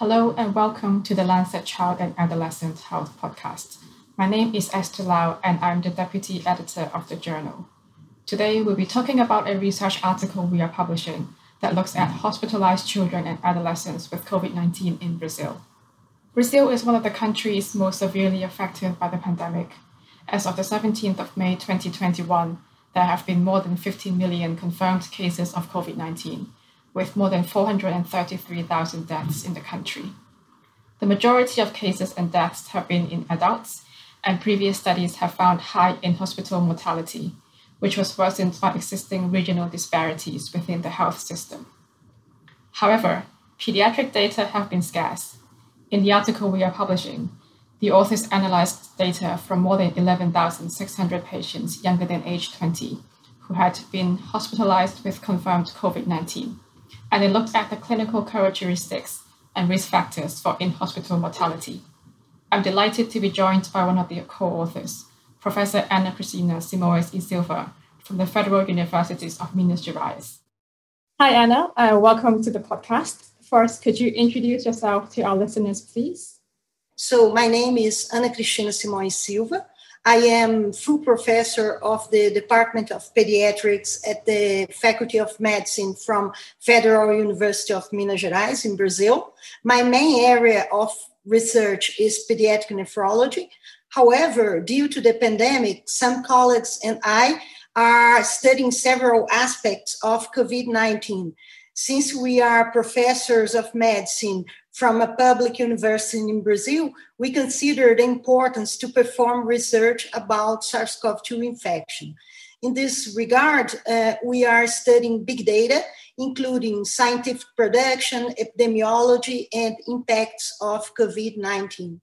Hello and welcome to the Lancet Child and Adolescent Health Podcast. My name is Esther Lau and I'm the Deputy Editor of the journal. Today we'll be talking about a research article we are publishing that looks at hospitalized children and adolescents with COVID 19 in Brazil. Brazil is one of the countries most severely affected by the pandemic. As of the 17th of May 2021, there have been more than 15 million confirmed cases of COVID 19 with more than 433,000 deaths in the country. The majority of cases and deaths have been in adults, and previous studies have found high in hospital mortality, which was worsened by existing regional disparities within the health system. However, pediatric data have been scarce. In the article we are publishing, the authors analyzed data from more than 11,600 patients younger than age 20 who had been hospitalized with confirmed COVID 19 and it looked at the clinical characteristics and risk factors for in hospital mortality. I'm delighted to be joined by one of the co authors, Professor Ana Cristina Simões e Silva from the Federal Universities of Minas Gerais. Hi, Ana. Uh, welcome to the podcast. First, could you introduce yourself to our listeners, please? So, my name is Ana Cristina Simões Silva. I am full professor of the Department of Pediatrics at the Faculty of Medicine from Federal University of Minas Gerais in Brazil. My main area of research is pediatric nephrology. However, due to the pandemic, some colleagues and I are studying several aspects of COVID 19. Since we are professors of medicine from a public university in Brazil, we consider the importance to perform research about SARS CoV 2 infection. In this regard, uh, we are studying big data, including scientific production, epidemiology, and impacts of COVID 19.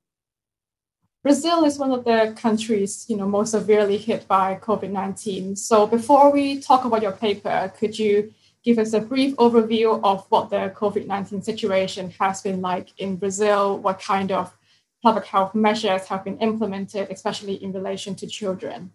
Brazil is one of the countries, you know, most severely hit by COVID-19. So before we talk about your paper, could you give us a brief overview of what the COVID 19 situation has been like in Brazil, what kind of public health measures have been implemented, especially in relation to children?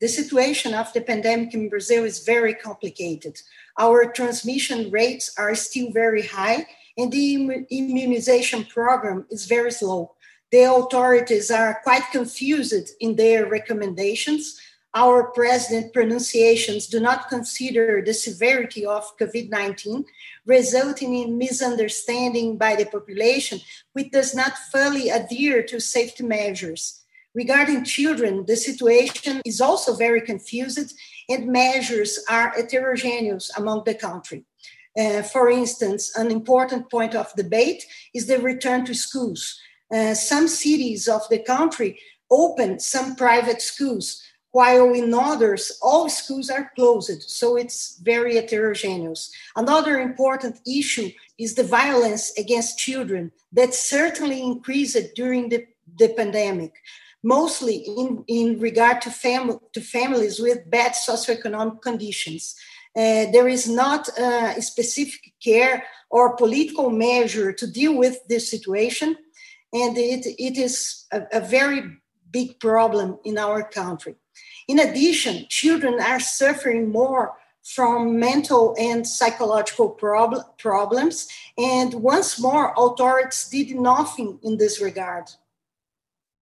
The situation of the pandemic in Brazil is very complicated. Our transmission rates are still very high, and the immunization program is very slow. The authorities are quite confused in their recommendations our president pronunciations do not consider the severity of COVID 19, resulting in misunderstanding by the population, which does not fully adhere to safety measures. Regarding children, the situation is also very confused and measures are heterogeneous among the country. Uh, for instance, an important point of debate is the return to schools. Uh, some cities of the country open some private schools, while in others, all schools are closed. So it's very heterogeneous. Another important issue is the violence against children that certainly increased during the, the pandemic, mostly in, in regard to, fam- to families with bad socioeconomic conditions. Uh, there is not uh, a specific care or political measure to deal with this situation, and it, it is a, a very big problem in our country. In addition, children are suffering more from mental and psychological prob- problems. And once more, authorities did nothing in this regard.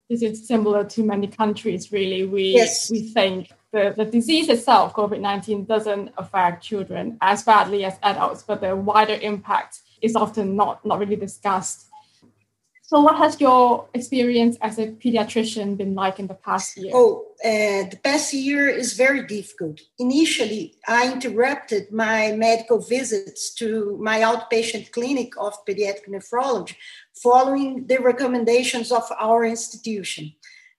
This is similar to many countries, really. We, yes. we think the, the disease itself, COVID 19, doesn't affect children as badly as adults, but the wider impact is often not, not really discussed so, what has your experience as a pediatrician been like in the past year? Oh, uh, the past year is very difficult. Initially, I interrupted my medical visits to my outpatient clinic of pediatric nephrology following the recommendations of our institution.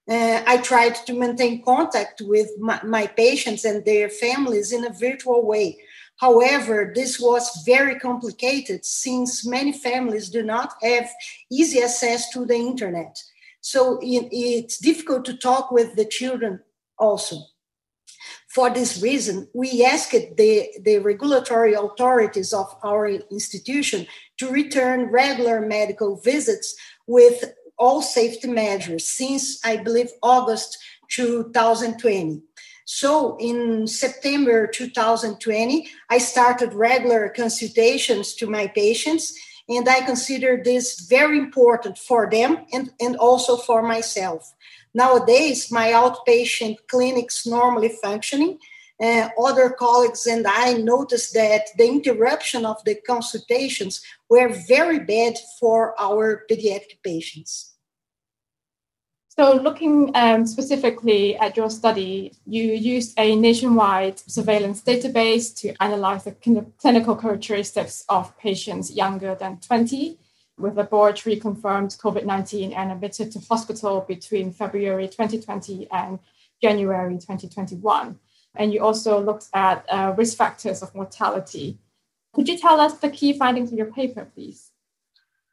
Uh, I tried to maintain contact with my, my patients and their families in a virtual way However, this was very complicated since many families do not have easy access to the internet. So it, it's difficult to talk with the children also. For this reason, we asked the, the regulatory authorities of our institution to return regular medical visits with all safety measures since, I believe, August 2020. So in September 2020, I started regular consultations to my patients And I consider this very important for them and, and also for myself. Nowadays, my outpatient clinic's normally functioning. Uh, other colleagues and I noticed that the interruption of the consultations were very bad for our pediatric patients. So, looking um, specifically at your study, you used a nationwide surveillance database to analyze the clinical characteristics of patients younger than 20 with laboratory confirmed COVID 19 and admitted to hospital between February 2020 and January 2021. And you also looked at uh, risk factors of mortality. Could you tell us the key findings of your paper, please?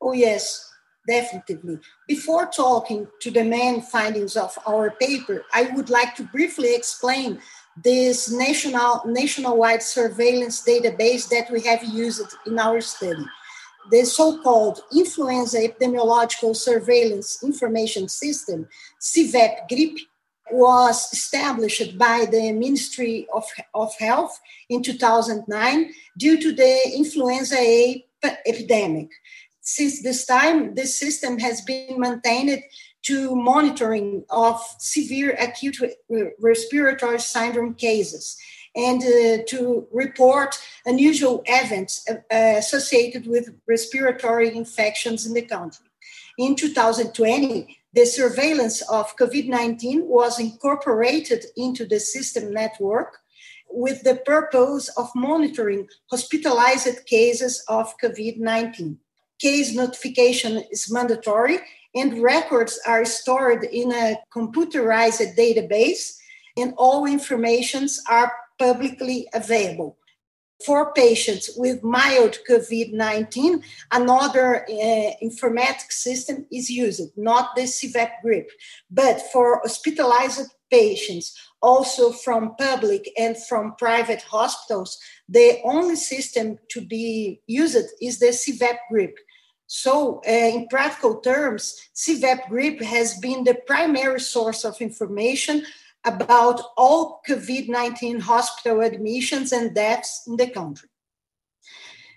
Oh, yes definitely. Before talking to the main findings of our paper, I would like to briefly explain this national nationwide surveillance database that we have used in our study. The so-called Influenza Epidemiological Surveillance Information System, CVEP GRIP, was established by the Ministry of, of Health in 2009 due to the influenza A epidemic since this time, this system has been maintained to monitoring of severe acute respiratory syndrome cases and uh, to report unusual events uh, associated with respiratory infections in the country. In 2020, the surveillance of COVID 19 was incorporated into the system network with the purpose of monitoring hospitalized cases of COVID 19 case notification is mandatory and records are stored in a computerized database and all informations are publicly available. For patients with mild covid-19 another uh, informatics system is used not the cvep grip but for hospitalized patients also from public and from private hospitals the only system to be used is the cvep grip so, uh, in practical terms, SIVEP-Gripe has been the primary source of information about all COVID 19 hospital admissions and deaths in the country.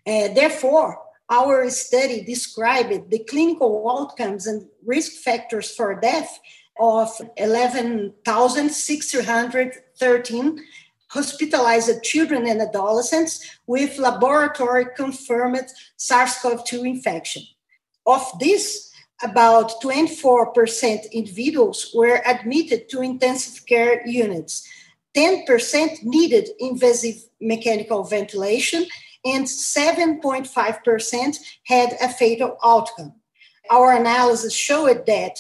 Uh, therefore, our study described the clinical outcomes and risk factors for death of 11,613 hospitalized children and adolescents with laboratory confirmed SARS CoV 2 infection. Of this, about 24% individuals were admitted to intensive care units. 10% needed invasive mechanical ventilation, and 7.5% had a fatal outcome. Our analysis showed that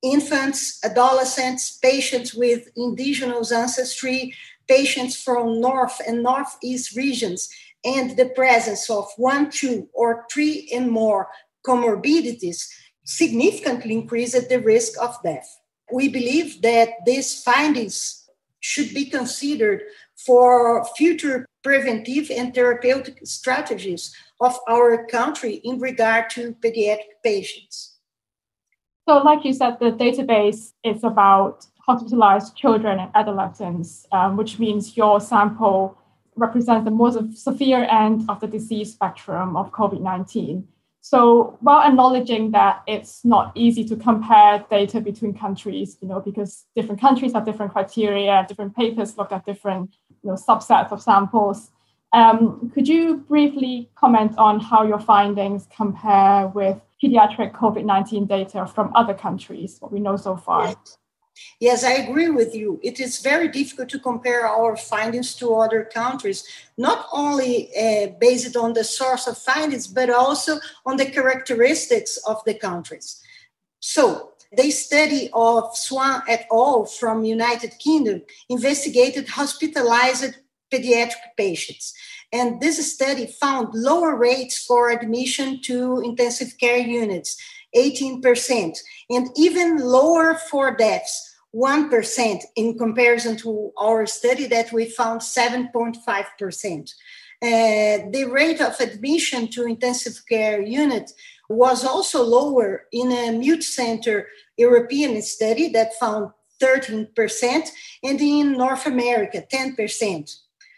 infants, adolescents, patients with indigenous ancestry, patients from North and Northeast regions, and the presence of one, two, or three and more comorbidities significantly increased the risk of death. We believe that these findings should be considered for future preventive and therapeutic strategies of our country in regard to pediatric patients. So, like you said, the database is about hospitalized children and adolescents, um, which means your sample represents the most severe end of the disease spectrum of COVID 19. So while acknowledging that it's not easy to compare data between countries, you know, because different countries have different criteria, different papers look at different you know, subsets of samples, um, could you briefly comment on how your findings compare with pediatric COVID 19 data from other countries, what we know so far? Yes. Yes, I agree with you. It is very difficult to compare our findings to other countries, not only uh, based on the source of findings, but also on the characteristics of the countries. So, the study of Swann et al. from United Kingdom investigated hospitalized pediatric patients. And this study found lower rates for admission to intensive care units, 18%, and even lower for deaths, 1% in comparison to our study that we found 7.5%. Uh, the rate of admission to intensive care unit was also lower in a multicenter European study that found 13% and in North America 10%.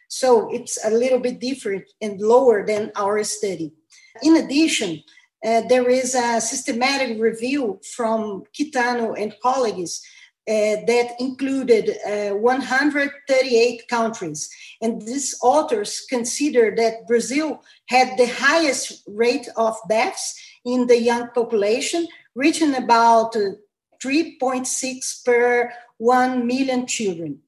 So it's a little bit different and lower than our study. In addition, uh, there is a systematic review from Kitano and colleagues that included uh, 138 countries. And these authors consider that Brazil had the highest rate of deaths in the young population, reaching about uh, 3.6 per 1 million children.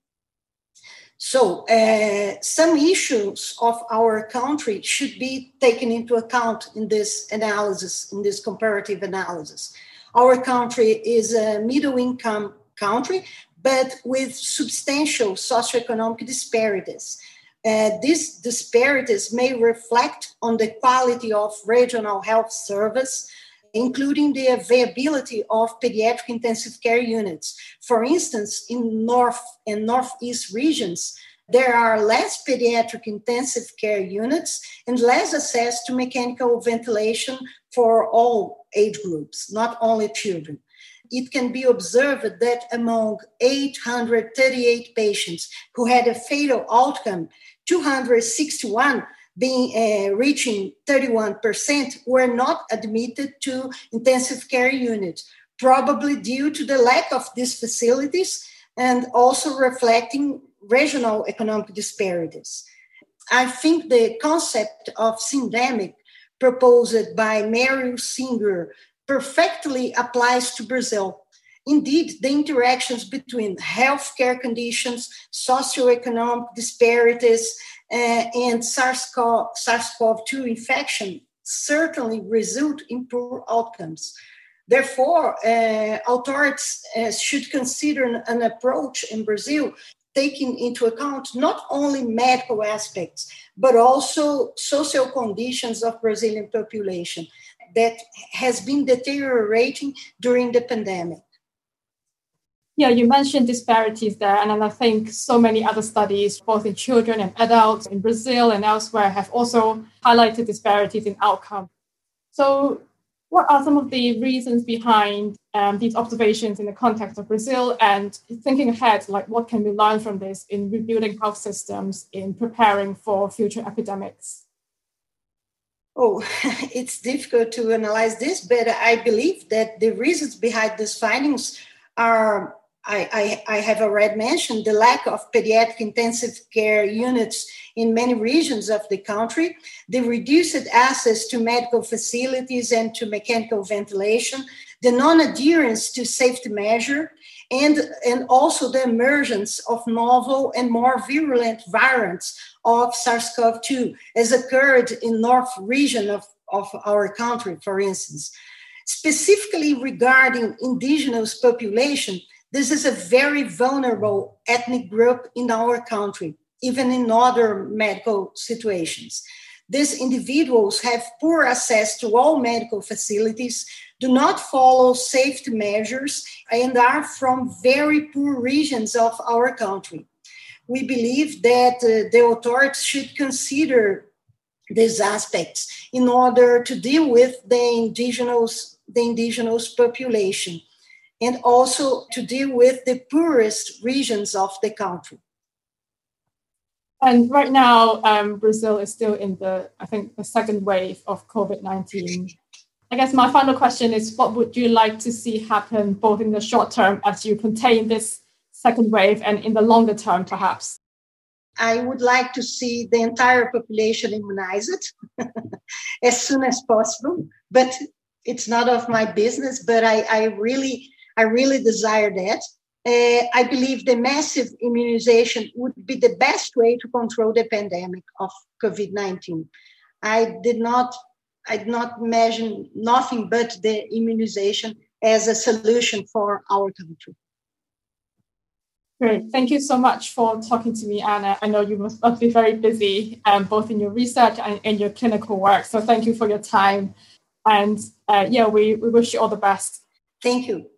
So, uh, some issues of our country should be taken into account in this analysis, in this comparative analysis. Our country is a middle income country, but with substantial socioeconomic disparities. Uh, these disparities may reflect on the quality of regional health service, including the availability of pediatric intensive care units. For instance, in North and Northeast regions, there are less pediatric intensive care units and less access to mechanical ventilation for all age groups, not only children. It can be observed that among 838 patients who had a fatal outcome, 261 being uh, reaching 31% were not admitted to intensive care units probably due to the lack of these facilities and also reflecting regional economic disparities. I think the concept of syndemic proposed by Merrill Singer perfectly applies to brazil Indeed, the interactions between healthcare conditions, socioeconomic disparities, uh, and SARS-CoV, SARS-CoV-2 infection certainly result in poor outcomes. Therefore, uh, authorities uh, should consider an, an approach in Brazil taking into account not only medical aspects, but also social conditions of Brazilian population that has been deteriorating during the pandemic yeah, you mentioned disparities there, and I think so many other studies, both in children and adults in Brazil and elsewhere, have also highlighted disparities in outcome. So, what are some of the reasons behind um, these observations in the context of Brazil? And thinking ahead, like what can we learn from this in rebuilding health systems in preparing for future epidemics? Oh, it's difficult to analyze this, but I believe that the reasons behind these findings are I, I, I, have already mentioned the lack of pediatric intensive care units in many regions of the country, the reduced access to medical facilities and to mechanical ventilation, the non adherence to safety measure, and, and also the emergence of novel and more virulent variants of SARS-CoV-2, as occurred in north region of, of our country, for instance. Specifically regarding indigenous population, this is a very vulnerable ethnic group in our country, even in other medical situations. These individuals have poor access to all medical facilities, do not follow safety measures, and are from very poor regions of our country. We believe that uh, the authorities should consider these aspects in order to deal with the indigenous, the indigenous population and also to deal with the poorest regions of the country. And right now, um, Brazil is still in the, I think, the second wave of COVID 19. I guess my final question is what would you like to see happen both in the short term as you contain this second wave and in the longer term, perhaps? I would like to see the entire population immunized as soon as possible, but it's not of my business. But I, I really I really desire that. Uh, I believe the massive immunization would be the best way to control the pandemic of COVID 19. I did not, I did not imagine nothing but the immunization as a solution for our country. Great. Thank you so much for talking to me, Anna. I know you must, must be very busy, um, both in your research and in your clinical work. So thank you for your time. And uh, yeah, we, we wish you all the best. Thank you.